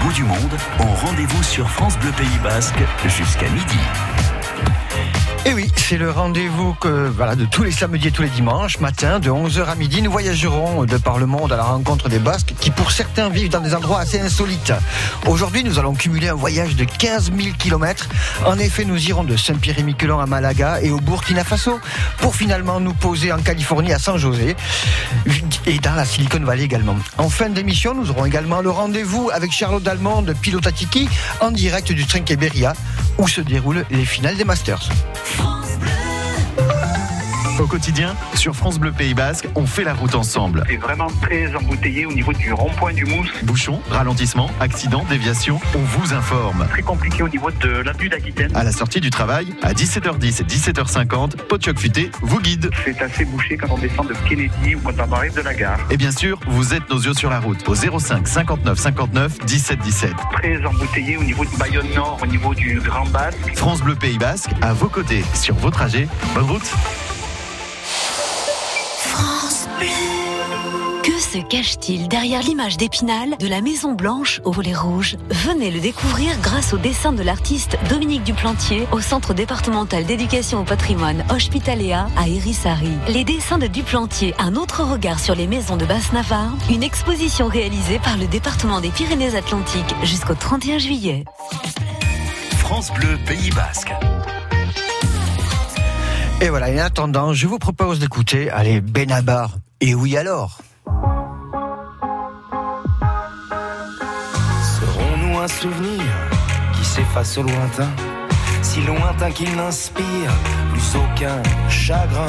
bout du monde ont rendez-vous sur France Bleu Pays Basque jusqu'à midi. Et oui, c'est le rendez-vous que, voilà, de tous les samedis et tous les dimanches matin, de 11h à midi. Nous voyagerons de par le monde à la rencontre des Basques qui, pour certains, vivent dans des endroits assez insolites. Aujourd'hui, nous allons cumuler un voyage de 15 000 km. En effet, nous irons de Saint-Pierre-et-Miquelon à Malaga et au Burkina Faso pour finalement nous poser en Californie à San José et dans la Silicon Valley également. En fin d'émission, nous aurons également le rendez-vous avec Charlotte Dalmond de Pilotatiki en direct du Trinqueberia où se déroulent les finales des Masters. Bye. Au quotidien, sur France Bleu Pays Basque, on fait la route ensemble. C'est vraiment très embouteillé au niveau du rond-point du Mousse. Bouchons, ralentissements, accidents, déviations, on vous informe. Très compliqué au niveau de l'avenue d'Aquitaine. À la sortie du travail, à 17h10 et 17h50, Potioc Futé vous guide. C'est assez bouché quand on descend de Kennedy ou quand on arrive de la gare. Et bien sûr, vous êtes nos yeux sur la route au 05 59 59 17 17. Très embouteillé au niveau de Bayonne Nord, au niveau du Grand Basque. France Bleu Pays Basque, à vos côtés, sur vos trajets. Bonne route. Que se cache-t-il derrière l'image d'Épinal de la Maison Blanche au volet rouge Venez le découvrir grâce au dessin de l'artiste Dominique Duplantier au Centre départemental d'éducation au patrimoine Hospitaléa à Hérissari. Les dessins de Duplantier, un autre regard sur les maisons de Basse-Navarre, une exposition réalisée par le département des Pyrénées-Atlantiques jusqu'au 31 juillet. France Bleu Pays Basque. Et voilà, en attendant, je vous propose d'écouter, allez, Benabar. Et oui alors? Serons-nous un souvenir qui s'efface au lointain Si lointain qu'il n'inspire plus aucun chagrin?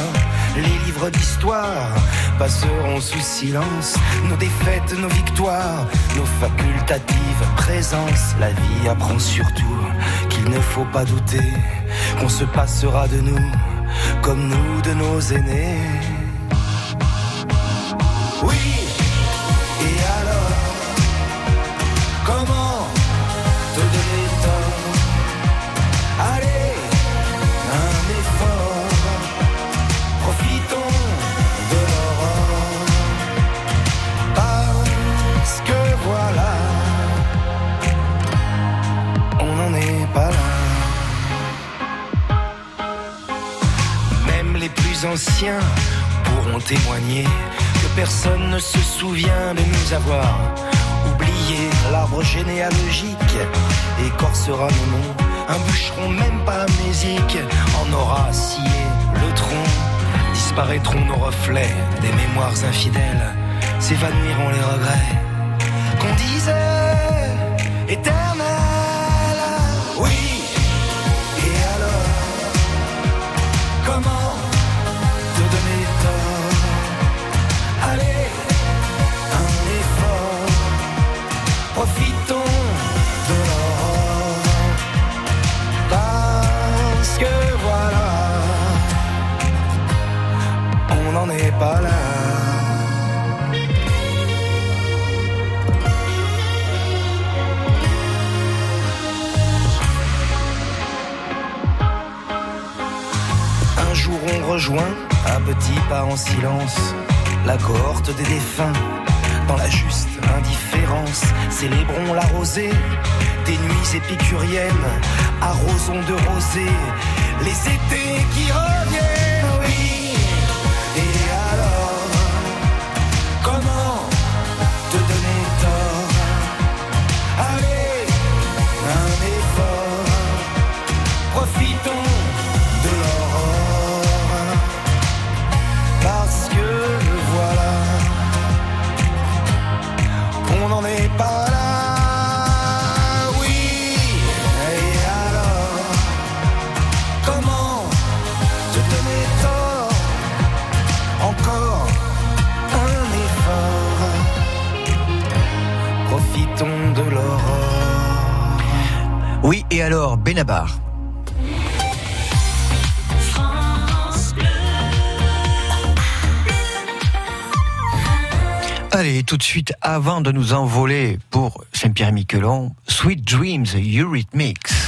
Les livres d'histoire passeront sous silence Nos défaites, nos victoires, nos facultatives présences. La vie apprend surtout qu'il ne faut pas douter Qu'on se passera de nous comme nous de nos aînés Oui. Et alors Comment te donner Allez, un effort. Profitons de l'aurore Parce que voilà On n'en est pas là. Même les plus anciens pourront témoigner personne ne se souvient de nous avoir oublié l'arbre généalogique écorcera nos noms. Un bûcheron même pas amnésique en aura scié le tronc. Disparaîtront nos reflets des mémoires infidèles, s'évanouiront les regrets qu'on disait éternels. Oui, et alors Comment Un jour on rejoint, à petits pas en silence, la cohorte des défunts. Dans la juste indifférence, célébrons la rosée des nuits épicuriennes, arrosons de rosée les étés qui reviennent. Benabar Allez, tout de suite, avant de nous envoler pour Saint-Pierre-et-Miquelon, Sweet Dreams Eurythmics.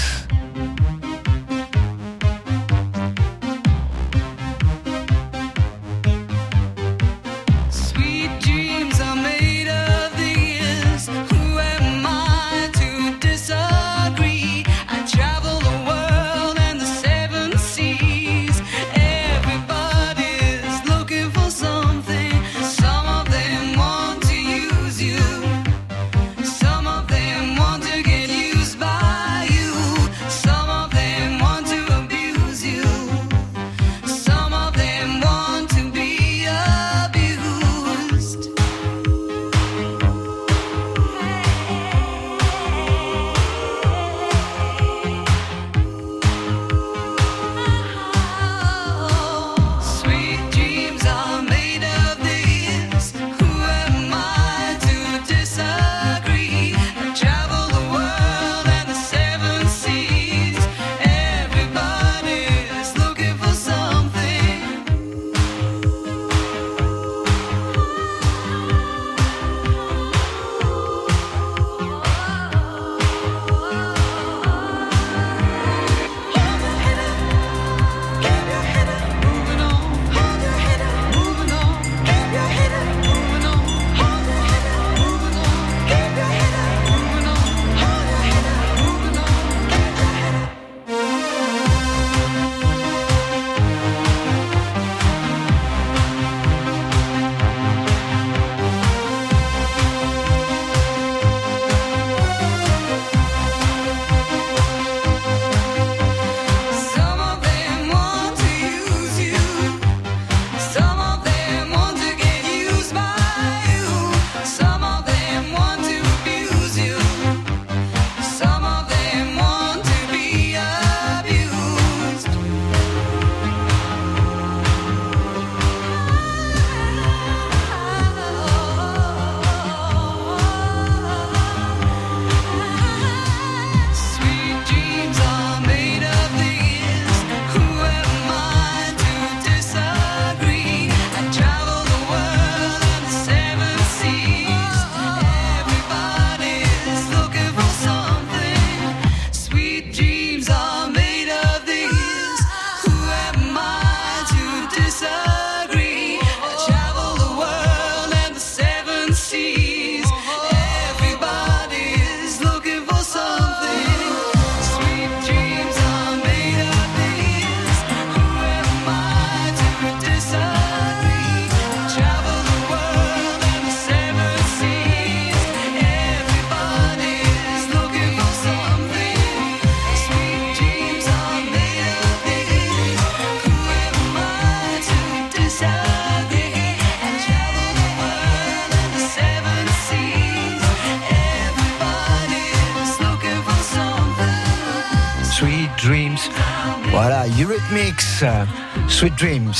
Sweet Dreams.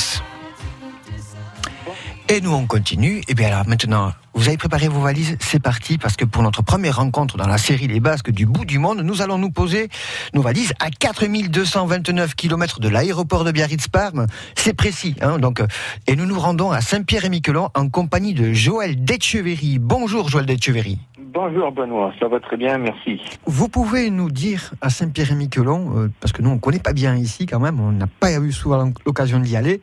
Et nous, on continue. Et bien alors maintenant, vous avez préparé vos valises, c'est parti, parce que pour notre première rencontre dans la série Les Basques du bout du monde, nous allons nous poser nos valises à 4229 km de l'aéroport de Biarritz-Parme. C'est précis, hein, donc, euh, et nous nous rendons à Saint-Pierre-et-Miquelon en compagnie de Joël Detcheverry. Bonjour Joël Detcheverry. Bonjour Benoît, ça va très bien, merci. Vous pouvez nous dire à Saint-Pierre-et-Miquelon, euh, parce que nous on connaît pas bien ici quand même, on n'a pas eu souvent l'occasion d'y aller,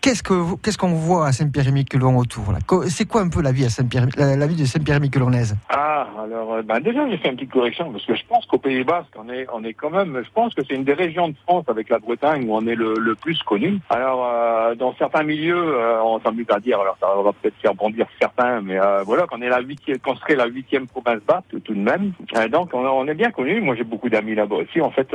Qu'est-ce que vous- qu'est-ce qu'on voit à Saint-Pierre-et-Miquelon autour C'est quoi un peu la vie à Saint-Pierre, la, la vie de Saint-Pierre-et-Miquelonnaise? Ah, alors, euh, ben déjà, j'ai fait une petite correction, parce que je pense qu'au Pays Basque, on est, on est quand même, je pense que c'est une des régions de France avec la Bretagne où on est le, le plus connu. Alors, euh, dans certains milieux, euh, on s'amuse à dire, alors ça va peut-être faire bondir certains, mais voilà, qu'on est qu'on serait la huitième province basque tout de même. Donc, on, est bien connu. Moi, j'ai beaucoup d'amis là-bas aussi, en fait,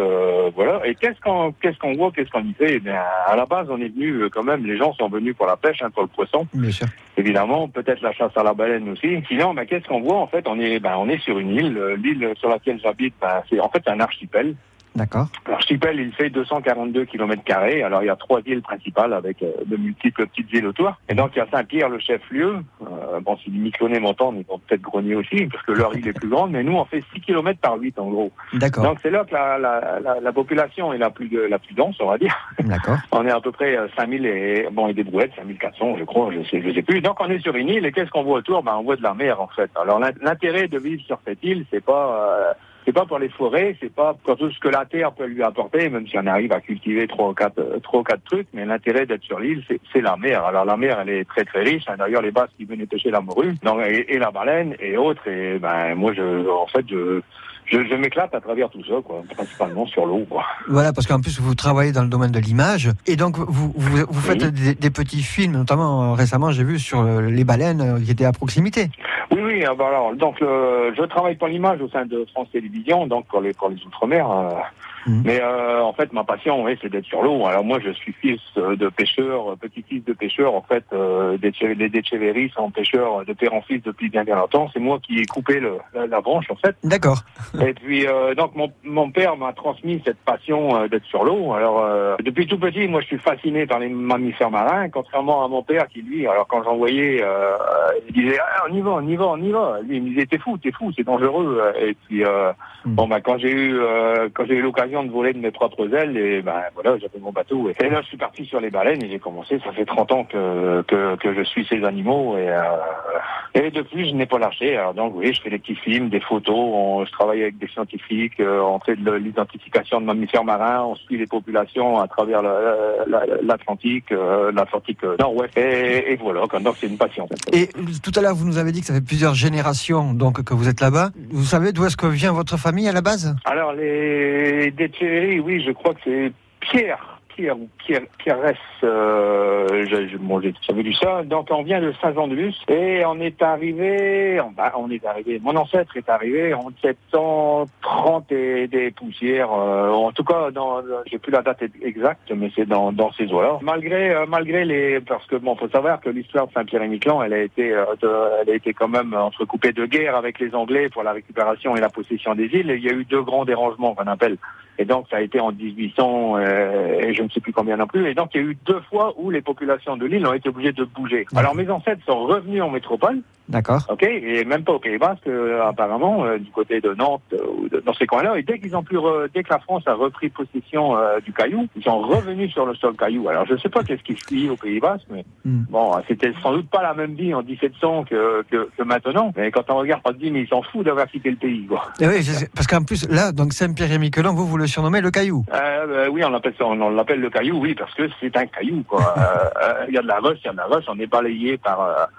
voilà. Et qu'est-ce qu'on, qu'est-ce qu'on voit, qu'est-ce qu'on y fait Eh à la base, on est venu quand même. Gens sont venus pour la pêche, hein, pour le poisson Bien sûr. évidemment, peut-être la chasse à la baleine aussi. Sinon, ben, qu'est-ce qu'on voit en fait? On est, ben, on est sur une île. Euh, L'île sur laquelle j'habite, ben, c'est en fait un archipel. D'accord. L'archipel, il fait 242 km carrés. Alors, il y a trois îles principales avec euh, de multiples petites îles autour. Et donc, il y a Saint-Pierre, le chef-lieu. Euh, bon, si les Miquelonnais m'entendent, ils vont peut-être grogner aussi, parce que leur île est plus grande. Mais nous, on fait 6 km par 8, en gros. D'accord. Donc, c'est là que la, la, la, la population est la plus, la plus dense, on va dire. D'accord. On est à peu près euh, 5000 et bon et des brouettes, 5400 je crois, je sais, je sais plus. Donc on est sur une île et qu'est-ce qu'on voit autour? Ben on voit de la mer en fait. Alors l'in- l'intérêt de vivre sur cette île, c'est pas euh, c'est pas pour les forêts, c'est pas pour tout ce que la terre peut lui apporter, même si on arrive à cultiver trois ou quatre euh, trois ou quatre trucs. Mais l'intérêt d'être sur l'île, c'est la mer. Alors la mer, elle est très très riche. hein. D'ailleurs les Basques qui venaient pêcher la morue, et, et la baleine et autres. Et ben moi je en fait je je, je m'éclate à travers tout ça, quoi, principalement sur l'eau, quoi. Voilà, parce qu'en plus vous travaillez dans le domaine de l'image et donc vous vous, vous faites Oui. des, des petits films, notamment euh, récemment j'ai vu sur euh, les baleines euh, qui étaient à proximité. Oui, oui. ah bah alors, donc, euh, je travaille pour l'image au sein de France Télévisions, donc pour les pour les outre-mer. euh. Mhm. Mais euh, en fait, ma passion, oui, c'est d'être sur l'eau. Alors moi, je suis fils euh, de pêcheur, euh, petit-fils de pêcheur. En fait, euh, les Detcheverry sont pêcheurs de père en fils depuis bien bien longtemps. C'est moi qui ai coupé le, la, la branche, en fait. D'accord. Et puis, euh, donc, mon, mon père m'a transmis cette passion euh, d'être sur l'eau. Alors, euh, depuis tout petit, moi, je suis fasciné par les mammifères marins, contrairement à mon père qui, lui, alors quand j'envoyais, euh, euh, il disait, ah, on y va, on y va, on y va. Lui, il me disait, t'es fou, t'es fou, c'est dangereux. Et puis, euh, Hmm. bon, bah, quand j'ai eu, euh, quand j'ai eu l'occasion de voler de mes propres ailes, et ben voilà, j'avais mon bateau. Et là, je suis parti sur les baleines et j'ai commencé. Ça fait 30 ans que que, que je suis ces animaux et euh, et depuis, je n'ai pas lâché. Alors donc, oui, je fais des petits films, des photos. on- je travaille avec des scientifiques. euh, on fait de l'identification de mammifères marins. On suit les populations à travers la- la- l'Atlantique, euh, l'Atlantique euh, Nord-Ouest. Et, et voilà. Donc, c'est une passion. Et tout à l'heure vous nous avez dit que ça fait plusieurs générations donc que vous êtes là-bas. Vous savez d'où est-ce que vient votre famille à la base? Alors, les Oui, je crois que c'est Pierre. Pierre ou Pierre, Pierre S. Euh, bon, j'avais lu ça. Donc, on vient de Saint-Jean-de-Luz et on est arrivé, on, bah, on est arrivé, mon ancêtre est arrivé en 730 et des poussières. euh, en tout cas, j'ai plus la date exacte, mais c'est dans, dans ces eaux-là. Malgré, euh, malgré les, parce que bon, faut savoir que l'histoire de Saint-Pierre-et-Miquelon, elle a été, euh, elle a été quand même entrecoupée de guerre avec les Anglais pour la récupération et la possession des îles. Il y a eu deux grands dérangements qu'on appelle. Et donc, ça a été en 1800, euh, et je ne sais plus combien non plus. Et donc, il y a eu deux fois où les populations de l'île ont été obligées de bouger. Alors, mes ancêtres sont revenus en métropole, D'accord. ok, et même pas au Pays Basque, euh, apparemment, euh, du côté de Nantes, euh, ou de- dans ces coins-là. Et dès qu'ils ont pu, re- dès que la France a repris possession euh, du Caillou, ils sont revenus sur le sol Caillou. Alors, je ne sais pas qu'est-ce qui se fit au Pays Basque, mais Hmm. bon, c'était sans doute pas la même vie en 1700 que, que, que maintenant. Mais quand on regarde, on se dit, mais ils s'en foutent d'avoir quitté le pays, quoi. Et oui, je sais- parce qu'en plus là donc Saint-Pierre-et-Miquelon vous vous le surnommez le caillou. Euh, euh, oui, on l'appelle on l'appelle le caillou, oui, parce que c'est un caillou, quoi. Euh, Il y a de la roche, il y a de la roche, on est balayé par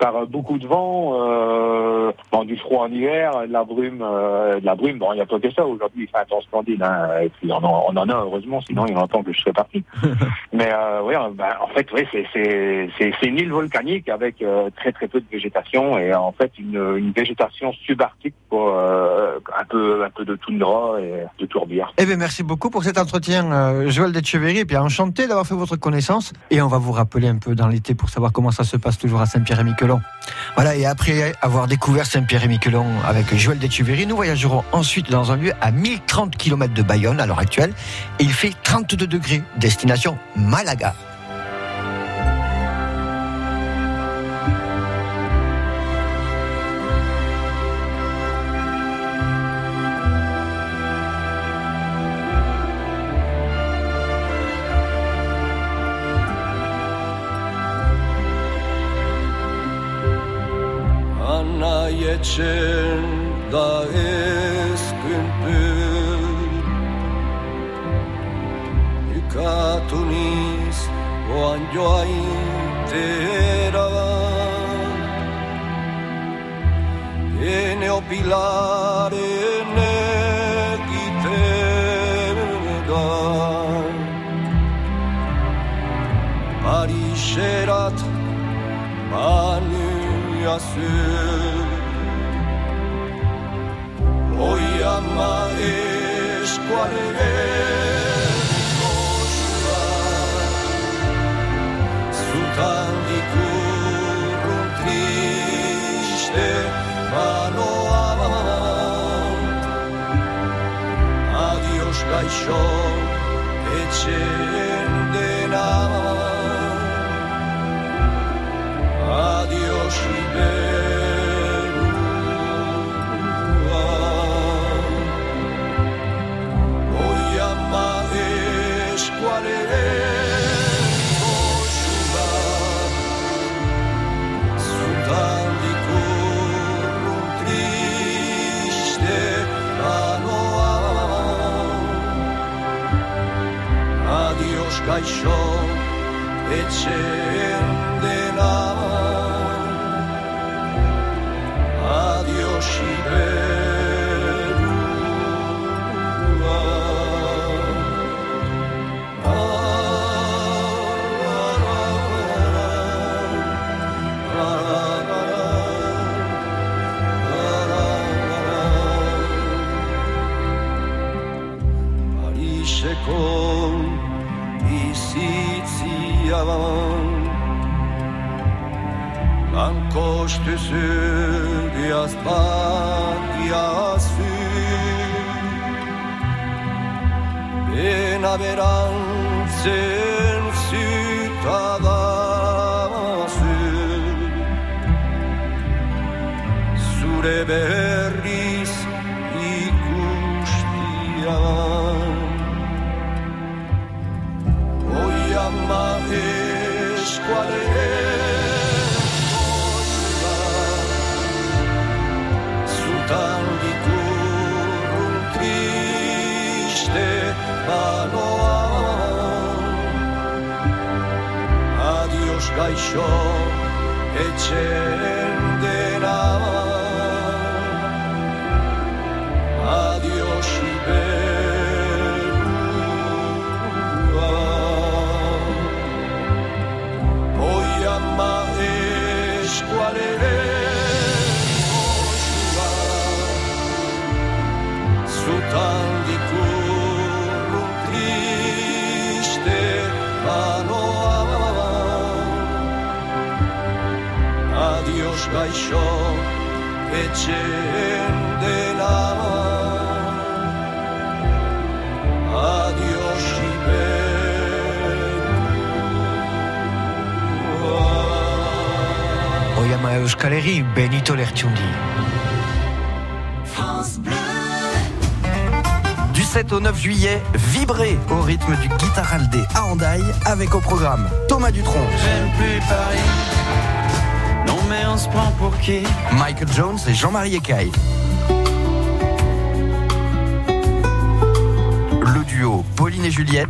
par euh, beaucoup de vent, euh, bon, du froid en hiver, de la brume, euh, de la brume. Bon, il n'y a pas que ça. Aujourd'hui, il fait un temps splendide, hein, et puis on en, on en a heureusement, sinon il y a longtemps que je serais parti. Mais euh, oui, euh, ben, en fait, oui, c'est une île volcanique avec très très peu de végétation et en fait une, une végétation subarctique, quoi, un peu, un peu de toundra et de tourbière. Eh bien, merci beaucoup pour cet entretien, Joël Decheverry. Et puis, enchanté d'avoir fait votre connaissance. Et on va vous rappeler un peu dans l'été pour savoir comment ça se passe toujours à Saint-Pierre-et-Miquelon. Voilà, et après avoir découvert Saint-Pierre-et-Miquelon avec Joël Decheverry, nous voyagerons ensuite dans un lieu à 1030 km de Bayonne à l'heure actuelle. Il fait 32 degrés, destination Malaga. için dahi scumpul Iuca tunis o angioa intera E neo pilare ne gitega Pariserat manu asur ama eskuaren erriko Zutan ikurrun triste manoan Adios gaixo etxeen dena. Adios ibe Adios gaixo etxen dena Am kosh të syr jas pak jas syr Ben aberan sen syt adam syr Sure ben gaixo etxen gaixo etxen dena Adios Oyama Euskaleri, Benito Lertiundi. Du 7 au 9 juillet, vibrez au rythme du Guitaraldé à Handaï avec au programme Thomas Dutronc, J'aime plus Paris. On se prend pour qui Michael Jones et Jean-Marie Ecaille. Le duo Pauline et Juliette,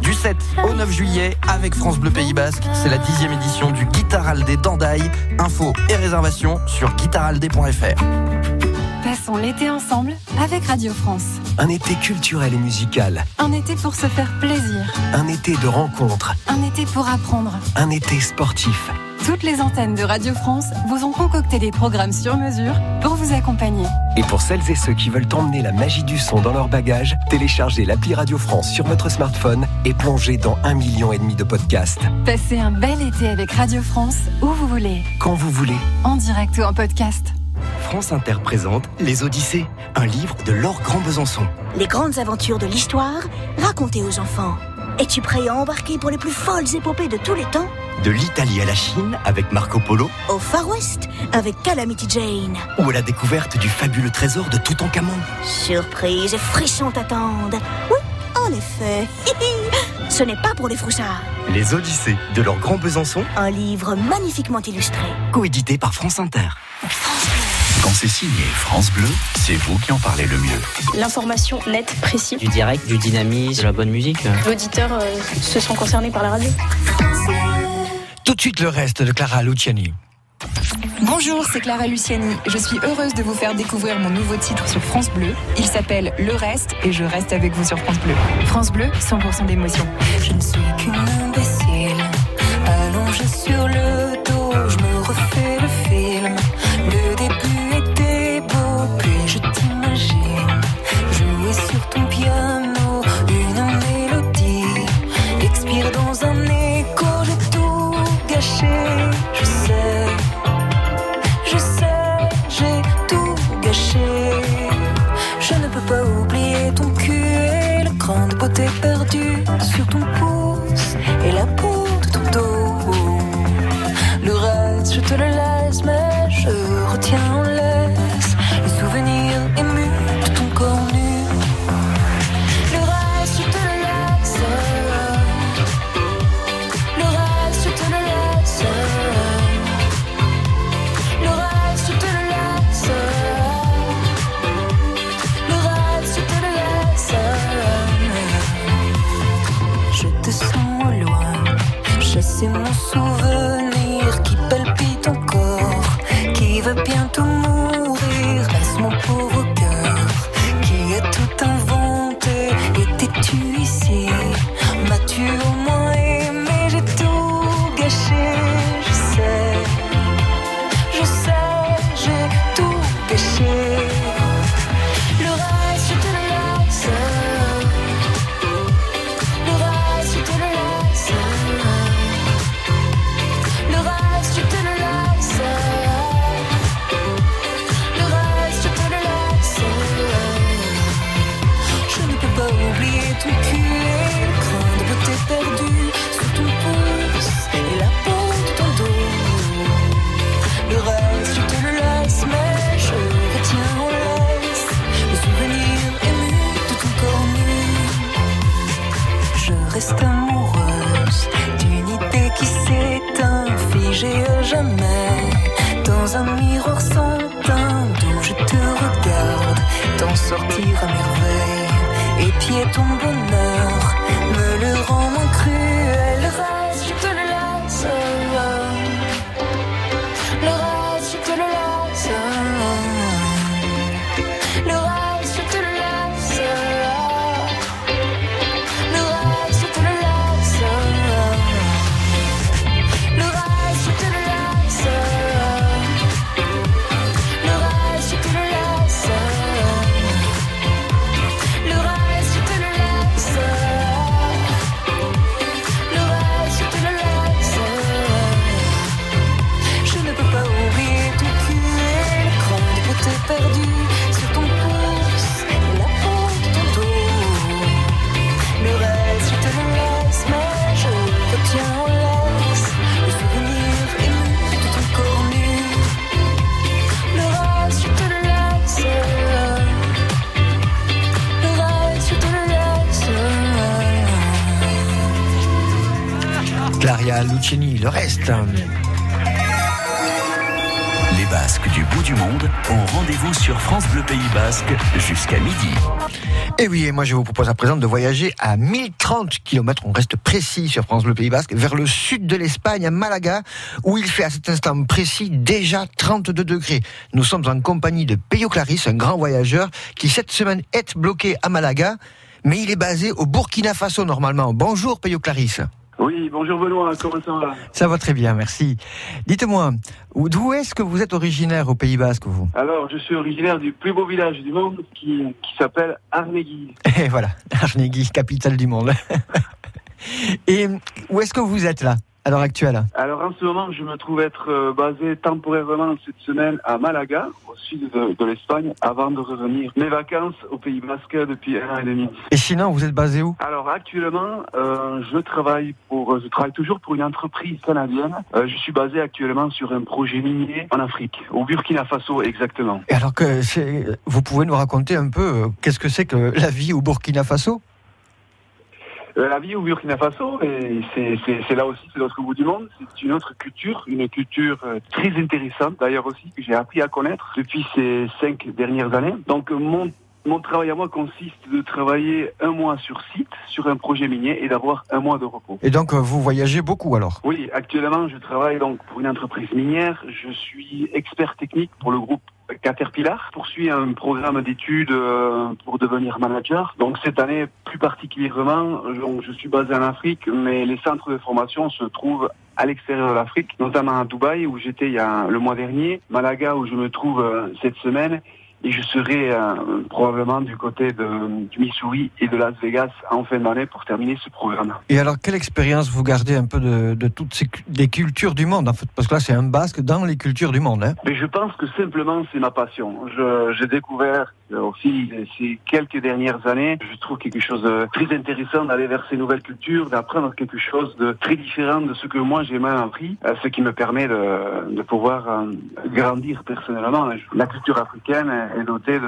du 7 au 9 juillet avec France Bleu Pays Basque. C'est la dixième édition du Guitaraldé d'Andaï. Infos et réservations sur guitaraldé.fr. Passons l'été ensemble avec Radio France. Un été culturel et musical. Un été pour se faire plaisir. Un été de rencontres. Un été pour apprendre. Un été sportif. Toutes les antennes de Radio France vous ont concocté des programmes sur mesure pour vous accompagner. Et pour celles et ceux qui veulent emmener la magie du son dans leur bagage, téléchargez l'appli Radio France sur votre smartphone et plongez dans un million et demi de podcasts. Passez un bel été avec Radio France où vous voulez. Quand vous voulez. En direct ou en podcast. France Inter présente Les Odyssées, un livre de Laure Grand Besançon. Les grandes aventures de l'histoire racontées aux enfants. Es-tu prêt à embarquer pour les plus folles épopées de tous les temps? De l'Italie à la Chine avec Marco Polo. Au Far West avec Calamity Jane. Ou à la découverte du fabuleux trésor de Toutankhamon. Surprise et frissons t'attendent. Oui, en effet. Ce n'est pas pour les froussards. Les Odyssées de Laure Grand Besançon. Un livre magnifiquement illustré. Coédité par France Inter. Quand c'est signé France Bleu, c'est vous qui en parlez le mieux. L'information nette, précise. Du direct, du dynamisme, de la bonne musique. L'auditeur euh, se sent concerné par la radio. Tout de suite le reste de Clara Luciani. Bonjour, c'est Clara Luciani. Je suis heureuse de vous faire découvrir mon nouveau titre sur France Bleu. Il s'appelle Le Reste et je reste avec vous sur France Bleu. France Bleu, 100% d'émotion. Je ne suis qu'une Grande beauté perdue sur ton pouce et la peau. Luciani, le reste. Les Basques du bout du monde ont rendez-vous sur France Bleu Pays Basque jusqu'à midi. Et oui, et moi je vous propose à présent de voyager à 1030 km, on reste précis sur France Bleu Pays Basque, vers le sud de l'Espagne, à Malaga, où il fait à cet instant précis déjà 32 degrés. Nous sommes en compagnie de Peyo Claris, un grand voyageur, qui cette semaine est bloqué à Malaga, mais il est basé au Burkina Faso normalement. Bonjour Peyo Claris. Oui, bonjour Benoît, comment ça va? Ça va très bien, merci. Dites-moi, d'où est-ce que vous êtes originaire au Pays Basque, vous? Alors, je suis originaire du plus beau village du monde qui, qui s'appelle Arnegui. Et voilà, Arnegui, capitale du monde. Et où est-ce que vous êtes là à l'heure actuelle? Alors en ce moment, je me trouve être euh, basé temporairement cette semaine à Malaga, au sud de, de l'Espagne, avant de revenir mes vacances au Pays Basque depuis un an et demi. Et sinon, vous êtes basé où? Alors actuellement, euh, je travaille pour, je travaille toujours pour une entreprise canadienne. Euh, je suis basé actuellement sur un projet minier en Afrique, au Burkina Faso exactement. Et alors que vous pouvez nous raconter un peu euh, qu'est-ce que c'est que la vie au Burkina Faso? La vie au Burkina Faso, c'est- là aussi, c'est l'autre bout du monde. C'est une autre culture, une culture très intéressante d'ailleurs aussi, que j'ai appris à connaître depuis ces cinq dernières années. Donc mon, mon travail à moi consiste de travailler un mois sur site, sur un projet minier, et d'avoir un mois de repos. Et donc, vous voyagez beaucoup alors? Oui, actuellement, je travaille donc pour une entreprise minière. Je suis expert technique pour le groupe Caterpillar. Je poursuis un programme d'études euh, pour devenir manager. Donc cette année, plus particulièrement, je, je suis basé en Afrique, mais les centres de formation se trouvent à l'extérieur de l'Afrique, notamment à Dubaï où j'étais il y a le mois dernier, Malaga où je me trouve euh, cette semaine. Et je serai euh, probablement du côté de, du Missouri et de Las Vegas en fin d'année pour terminer ce programme. Et alors, quelle expérience vous gardez un peu de, de toutes ces des cultures du monde en fait? Parce que là, c'est un basque dans les cultures du monde. Hein Mais je pense que simplement c'est ma passion. J'ai découvert euh, au fil de ces quelques dernières années, je trouve quelque chose de très intéressant d'aller vers ces nouvelles cultures, d'apprendre quelque chose de très différent de ce que moi j'ai même appris, euh, ce qui me permet de, de pouvoir euh, grandir personnellement. La culture africaine est dotée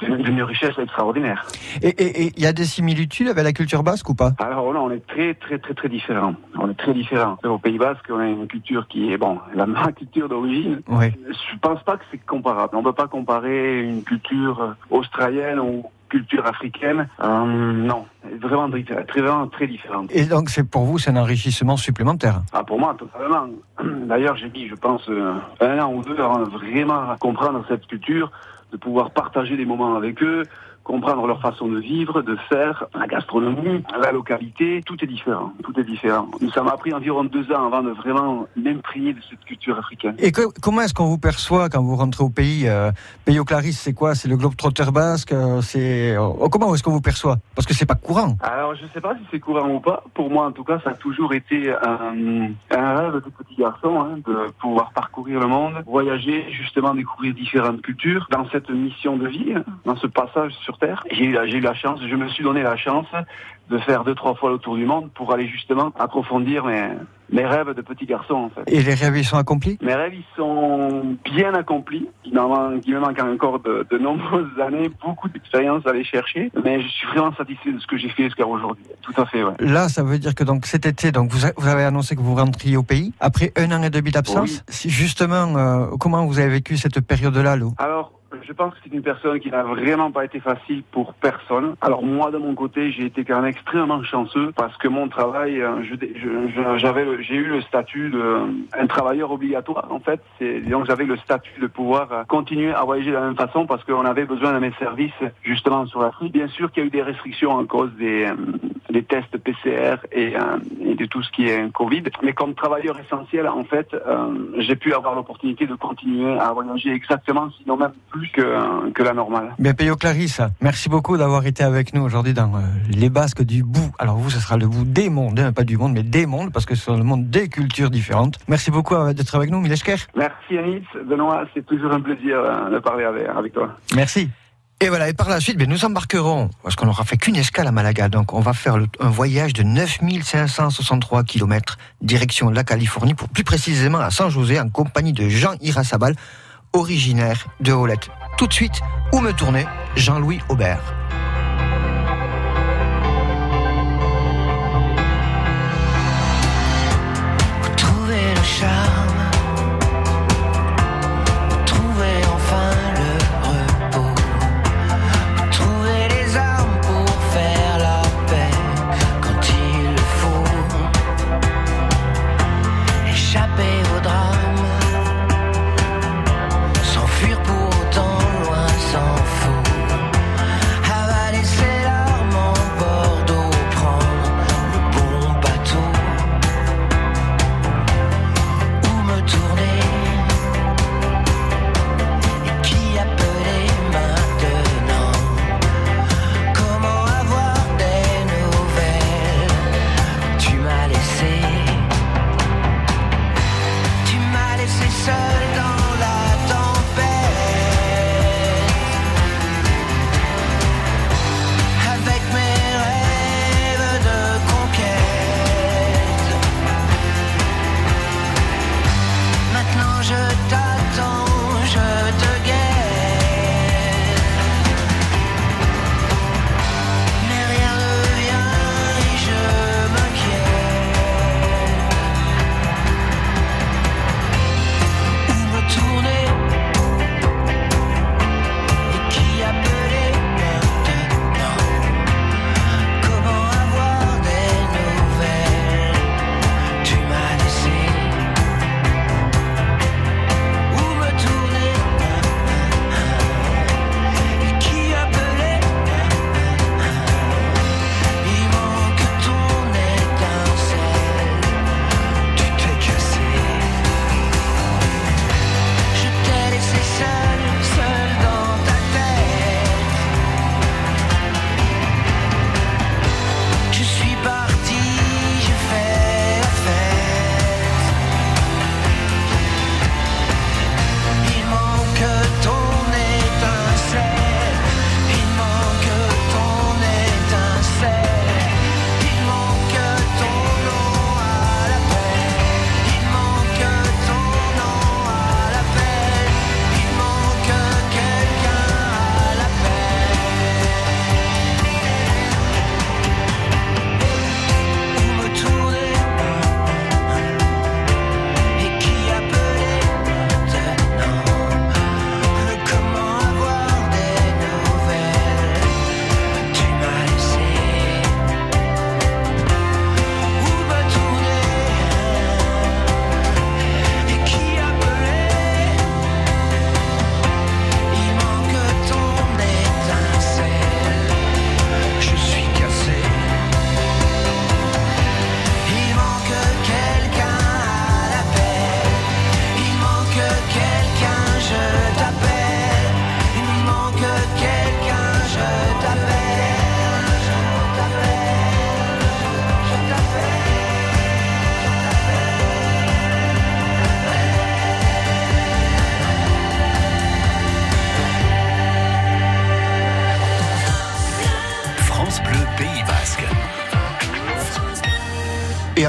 d'une richesse extraordinaire. Et et- et il y a des similitudes avec la culture basque ou pas? Alors là, on est très très très très différents. On est très différents. Au Pays Basque, on a une culture qui est bon, la ma culture d'origine. Oui. Je pense pas que c'est comparable. On peut pas comparer une culture australienne ou culture africaine. Euh, non, vraiment très, vraiment très différente. Et donc, c'est pour vous, c'est un enrichissement supplémentaire? Ah, pour moi, totalement. D'ailleurs, j'ai mis, je pense, euh, un an ou deux avant de vraiment comprendre cette culture, de pouvoir partager des moments avec eux, comprendre leur façon de vivre, de faire, la gastronomie, la localité, tout est différent. Tout est différent. Ça m'a pris environ deux ans avant de vraiment m'imprégner de cette culture africaine. Et que- comment est-ce qu'on vous perçoit quand vous rentrez au pays euh, Pays au Clarisse, c'est quoi? C'est le globe trotter basque euh, C'est oh, comment est-ce qu'on vous perçoit? Parce que c'est pas courant. Alors, je sais pas si c'est courant ou pas. Pour moi, en tout cas, ça a toujours été un, un rêve de petit garçon, hein, de pouvoir parcourir le monde, voyager, justement découvrir différentes cultures. Dans cette mission de vie, hein, dans ce passage sur Terre, j'ai eu, la- j'ai eu la chance, je me suis donné la chance de faire deux, trois fois le tour du monde pour aller justement approfondir mes, mes rêves de petit garçon, en fait. Et les rêves, ils sont accomplis? Mes rêves, ils sont bien accomplis. Il me manque encore de, de nombreuses années, beaucoup d'expérience à aller chercher. Mais je suis vraiment satisfait de ce que j'ai fait jusqu'à aujourd'hui. Tout à fait, ouais. Là, ça veut dire que donc cet été, donc vous, a- vous avez annoncé que vous rentriez au pays après un an et demi d'absence. Oui. Justement, euh, comment vous avez vécu cette période-là, Lou? Alors, je pense que c'est une personne qui n'a vraiment pas été facile pour personne. Alors moi, de mon côté, j'ai été quand même extrêmement chanceux parce que mon travail, euh, j'avais, j'ai eu le statut de euh, un travailleur obligatoire. En fait, c'est donc j'avais le statut de pouvoir euh, continuer à voyager de la même façon parce qu'on avait besoin de mes services justement sur l'Afrique. Bien sûr qu'il y a eu des restrictions en cause des, euh, des tests PCR et, et de tout ce qui est Covid. Mais comme travailleur essentiel, en fait, j'ai pu avoir l'opportunité de continuer à voyager exactement, sinon même plus que, que la normale. Bien, Pays au Clarisse, merci beaucoup d'avoir été avec nous aujourd'hui dans euh, les Basques du bout. Alors vous, ce sera le bout des mondes, hein, pas du monde, mais des mondes, parce que c'est le monde des cultures différentes. Merci beaucoup euh, d'être avec nous, Mileshker. Merci Anis, Benoît, c'est toujours un plaisir euh, de parler avec, avec toi. Merci. Et voilà, et par la suite, ben, nous embarquerons, parce qu'on n'aura fait qu'une escale à Malaga, donc on va faire le- un voyage de 9563 km direction la Californie, pour plus précisément à San José, en compagnie de Jean Irasabal, originaire de Holette. Tout de suite, où me tourner Jean-Louis Aubert.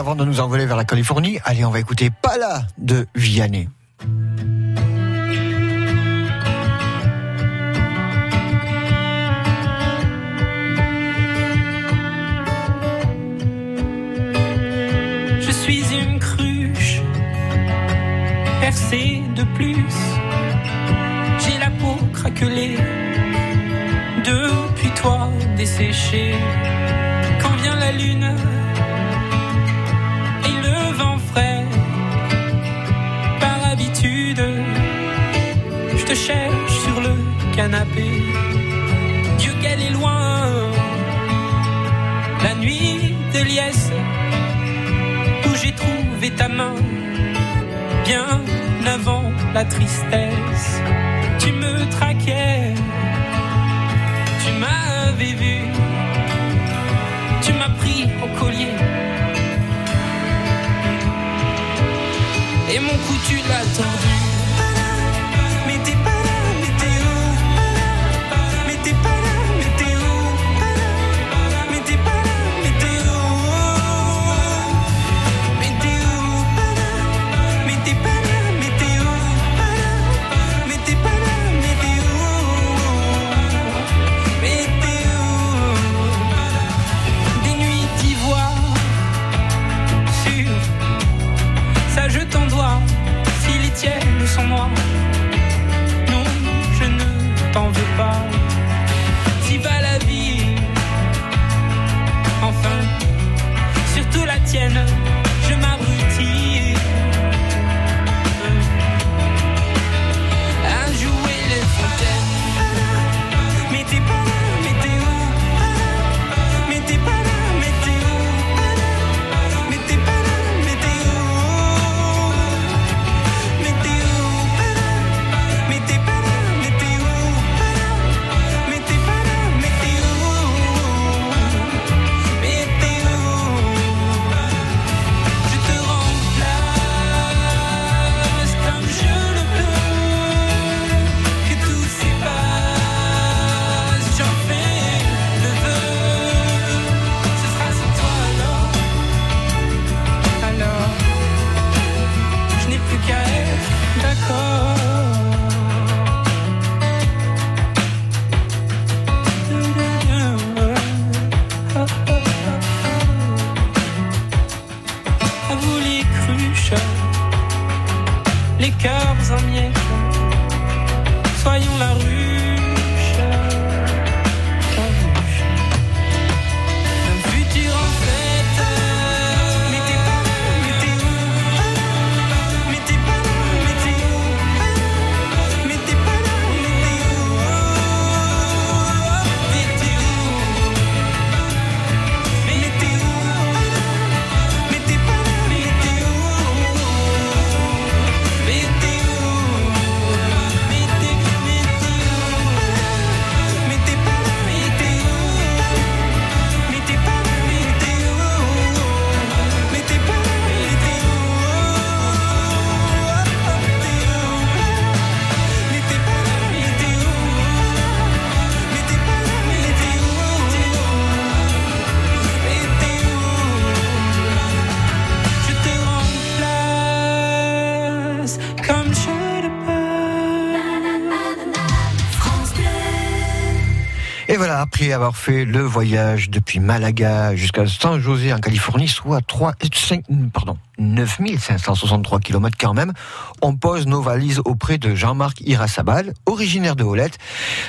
avant de nous envoler vers la Californie, allez, on va écouter Pala de Vianney. Je suis une cruche, percée de plus. J'ai la peau craquelée, depuis toi desséchée. Quand vient la lune, te cherche sur le canapé. Dieu qu'elle est loin, la nuit de liesse, où j'ai trouvé ta main, bien avant la tristesse. Tu me traquais, tu m'avais vu, tu m'as pris au collier. Et mon coup, tu l'as. Les cœurs en miettes, soyons la ruche, après avoir fait le voyage depuis Malaga jusqu'à San José en Californie, soit 3, 5, pardon, 9563 km quand même, on pose nos valises auprès de Jean-Marc Irasabal, originaire de Holette,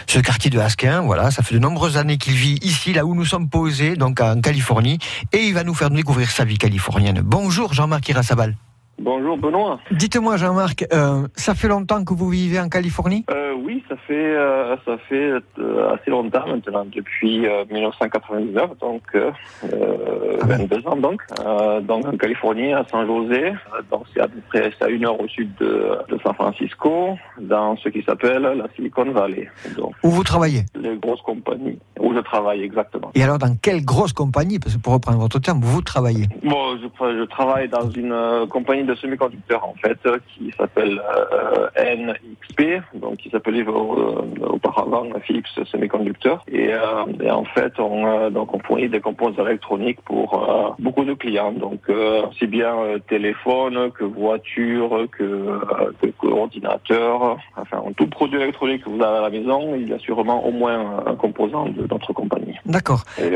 ce quartier de Asquin, voilà, ça fait de nombreuses années qu'il vit ici, là où nous sommes posés, donc en Californie, et il va nous faire découvrir sa vie californienne. Bonjour Jean-Marc Irasabal. Bonjour Benoît. Dites-moi Jean-Marc, euh, ça fait longtemps que vous vivez en Californie? Euh, oui, ça fait euh, ça fait euh, assez longtemps maintenant, depuis euh, 1999, donc euh, euh, 22 ans donc, donc en Californie, à San José, donc c'est à peu près à une heure au sud de, de San Francisco, dans ce qui s'appelle la Silicon Valley, donc. Où vous travaillez? Les grosses compagnies où je travaille exactement. Et alors dans quelle grosse compagie, parce que pour reprendre votre terme, vous travaillez? Bon, je, je travaille dans une euh, compagnie de semi-conducteurs en fait, qui s'appelle euh, NXP, donc qui s'appelait euh, auparavant Philips Semiconductor. Et, euh, et en fait, on, euh, donc on fournit des composants électroniques pour beaucoup de clients, donc aussi bien téléphone que voiture, que, que, que ordinateur, enfin tout produit électronique que vous avez à la maison, il y a sûrement au moins un composant de notre compagnie. D'accord. Et,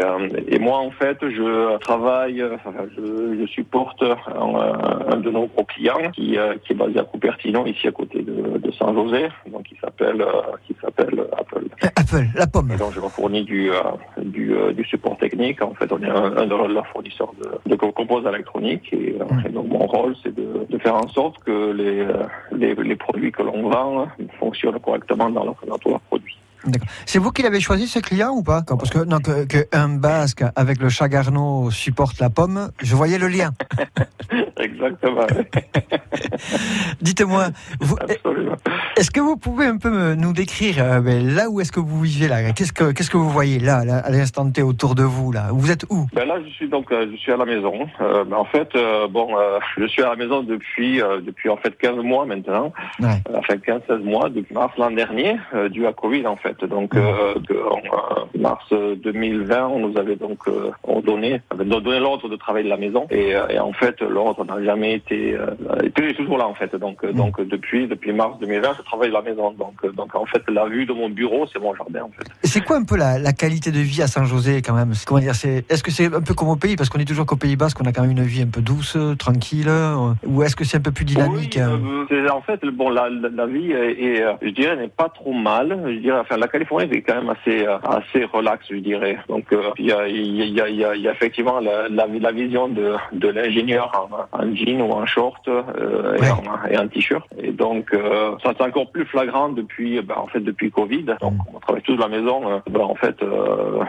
et moi, en fait, je travaille, enfin, je, je supporte un, un de nos gros clients qui, qui est basé à Cupertino, ici à côté de, de San José, donc qui s'appelle euh, qui s'appelle Apple. Apple, la pomme. Et donc je leur fournis du euh, du, euh, du support technique. En fait, on est un, un de leurs fournisseurs de, de composants électroniques et, euh, et donc mon rôle, c'est de, de faire en sorte que les euh, les, les produits que l'on vend fonctionnent correctement dans leur, dans tous leurs produits. C'est vous qui l'avez choisi ce client ou pas? Parce que, non, que, que un Basque avec le chat Garneau supporte la pomme, je voyais le lien. Exactement. Dites-moi, est-ce que vous pouvez un peu me- nous décrire euh, ben, là où est-ce que vous vivez là? Qu'est-ce que qu'est-ce que vous voyez là, là, à l'instant T autour de vous là? Vous êtes où? Ben là, je suis donc, euh, je suis à la maison. Euh, ben en fait, bon, je suis à la maison depuis, depuis en fait 15 mois maintenant. Ouais. Enfin 15-16 mois depuis mars l'an dernier, dû à Covid en fait. Donc, de- en mars euh, 2020, on nous avait donc on donné, avait donné l'ordre de travailler de la maison. Et, et en fait, l'ordre n'a jamais été, euh, était toujours là en fait. Donc, euh, donc depuis, depuis mars 2020, je travaille de la maison. Donc, euh, donc en fait, la vue de mon bureau, c'est mon jardin en fait. C'est quoi un peu la, la qualité de vie à Saint-José quand même? Comment dire c'est, Est-ce que c'est un peu comme au pays? Parce qu'on est toujours qu'au Pays Basque, on a quand même une vie un peu douce, tranquille. euh, Ou est-ce que c'est un peu plus dynamique euh Euh, c'est- en fait, bon, la, la, la vie est, est, euh, je dirais, n'est pas trop mal. Je dirais, enfin, la Californie est quand même assez, euh, assez relax, je dirais. Donc, euh, il y, a, y, a, y, a, y a effectivement la, la, la vision de, de l'ingénieur en, en jean ou en short euh, et, en, en t-shirt. Et donc, euh, ça c'est encore plus flagrant depuis, ben, en fait, depuis Covid. Donc, on travaille tous de la maison. euh, ben, en fait, euh,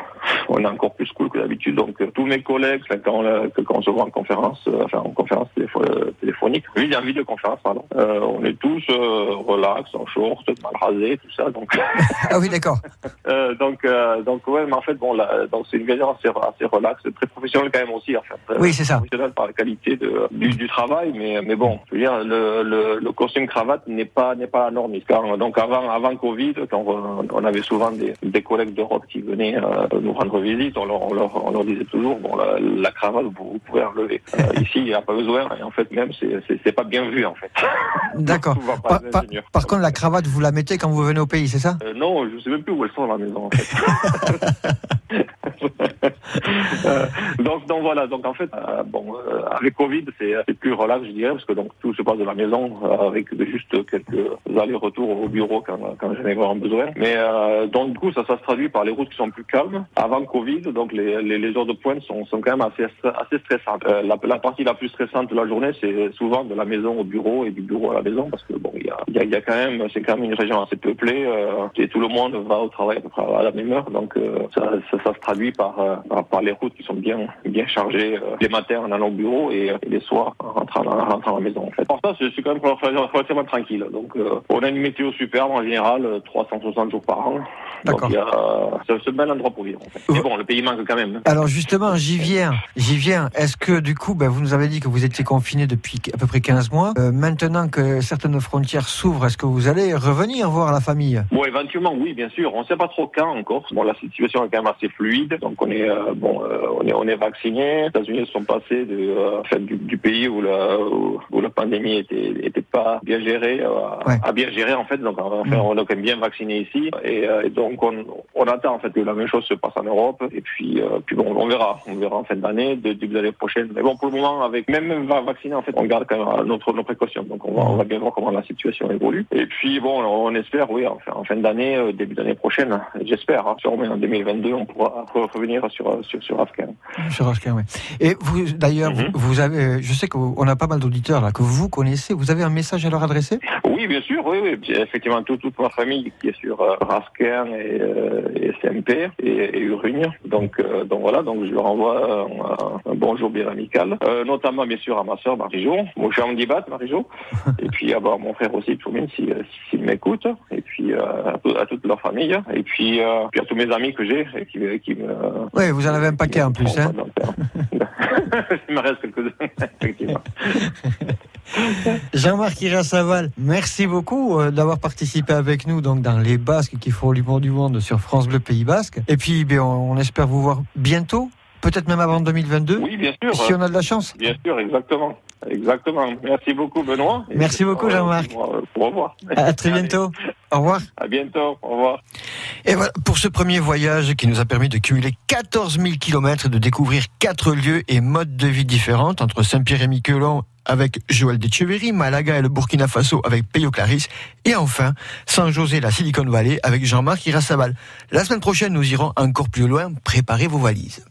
on est encore plus cool que d'habitude. Donc, euh, tous mes collègues, quand euh, quand on se voit en conférence, euh, enfin, en conférence euh, téléphonique, oui, en vidéoconférence, pardon, euh, on est tous euh, relax, en short, mal rasés, tout ça. Donc, Ah oui, d'accord. euh, donc, euh, donc, ouais, mais en fait, bon, là, donc c'est une vision assez, assez relax, très professionnelle quand même aussi, enfin, très Oui, c'est ça. par la qualité de, du, du travail, mais mais bon, je veux dire, le, le, le costume cravate n'est pas n'est pas la norme. Car, donc avant avant Covid, quand on, on avait souvent des, des collègues d'Europe qui venaient euh, nous rendre visite, on leur, on leur on leur disait toujours bon la, la cravate vous, vous pouvez enlever. Euh, ici il n'y a pas besoin et en fait même c'est pas bien vu en fait. D'accord. Par, contre, la cravate, vous la mettez quand vous venez au pays, c'est ça? Euh, non, je sais même plus où elles sont à la maison en fait. Euh, donc, donc voilà, donc en fait, euh, bon, euh, avec Covid, c'est c'est plus relax, je dirais, parce que donc tout se passe de la maison euh, avec juste quelques allers-retours au bureau quand, quand j'en ai vraiment besoin. Mais euh, donc du coup, ça, ça se traduit par les routes qui sont plus calmes. Avant Covid, donc les, les, les heures de pointe sont, sont quand même assez assez stressantes. Euh, la, la partie la plus stressante de la journée, c'est souvent de la maison au bureau et du bureau à la maison, parce que bon, il y a, y a, y a quand même, c'est quand même une région assez peuplée euh, et tout le monde va au travail à la même heure, donc euh, ça, ça, ça se traduit par, euh, par par les routes qui sont bien bien chargées les matins en allant au bureau et, et les soirs en rentrant, en rentrant à la maison. En fait. Pour ça, je suis quand même relativement tranquille. Donc, euh, on a une météo superbe en général, euh, 360 jours par an. Euh, c'est c'est un bel endroit pour vivre. En fait. Mais bon, le pays manque quand même. Alors justement, j'y viens, j'y viens. Est-ce que du coup, ben, vous nous avez dit que vous étiez confiné depuis à peu près 15 mois. Euh, maintenant que certaines frontières s'ouvrent, est-ce que vous allez revenir voir la famille? Bon, éventuellement, oui, bien sûr. On ne sait pas trop quand encore. Bon, la situation est quand même assez fluide. Donc, on est euh, bon, euh, on est on est vacciné. Les États-Unis sont passés de euh, du pays où la où, où la pandémie était était pas bien gérée euh, à, à bien gérer en fait. Donc, enfin, on est quand même bien vacciné ici. Et, euh, et donc, on, on attend en fait que la même chose se passe en Europe. Et puis euh, puis bon, on verra, on verra en fin d'année, début d'année prochaine. Mais bon, pour le moment, avec même vacciné, en fait, on garde quand même notre nos précautions. Donc, on va on va bien voir comment la situation évolue. Et puis bon, on espère, oui, en fin, en fin d'année, euh, début d'année prochaine, j'espère. Hein, sûrement en 2022, on pourra re- revenir sur sur sur Afghan. Sur Oscar, oui. Et vous, d'ailleurs, vous, vous avez, je sais qu'on a pas mal d'auditeurs là que vous connaissez. Vous avez un message à leur adresser? Oui, bien sûr, oui, oui. Effectivement, tout- toute ma famille qui est sur euh, Rasquin et, euh, et SMP et, et Urugne. Donc, euh, donc voilà, donc je leur envoie un, un bonjour bien amical. Euh, notamment, bien sûr, à ma sœur Marie-Jo. Mon cher Dibat, Marie-Jo. et puis, à bah, mon frère aussi, Toumine, s'il si, s'il m'écoute. Et puis, euh, à, tout- à toute leur famille. Et puis, euh, puis à tous mes amis que j'ai et qui, qui me... Oui, vous en avez un paquet en plus. Hein Il me reste quelques-uns, effectivement. Jean-Marc Irasaval, merci beaucoup euh, d'avoir participé avec nous donc dans les Basques qui font l'humour du monde sur France Bleu Pays Basque. Et puis, ben, on, on espère vous voir bientôt, peut-être même avant 2022. Oui, bien sûr. Si on a de la chance. Bien sûr, exactement. Exactement. Merci beaucoup, Benoît. Et Merci beaucoup, euh, Jean-Marc. Au au revoir. À très bientôt. Au revoir. À bientôt. Au revoir. Et voilà pour ce premier voyage qui nous a permis de cumuler 14 000 kilomètres, de découvrir quatre lieux et modes de vie différentes entre Saint-Pierre et Miquelon avec Joël Decheverry, Malaga et le Burkina Faso avec Peyo Claris, et enfin San José, la Silicon Valley avec Jean-Marc Irasabal. La semaine prochaine, nous irons encore plus loin. Préparez vos valises.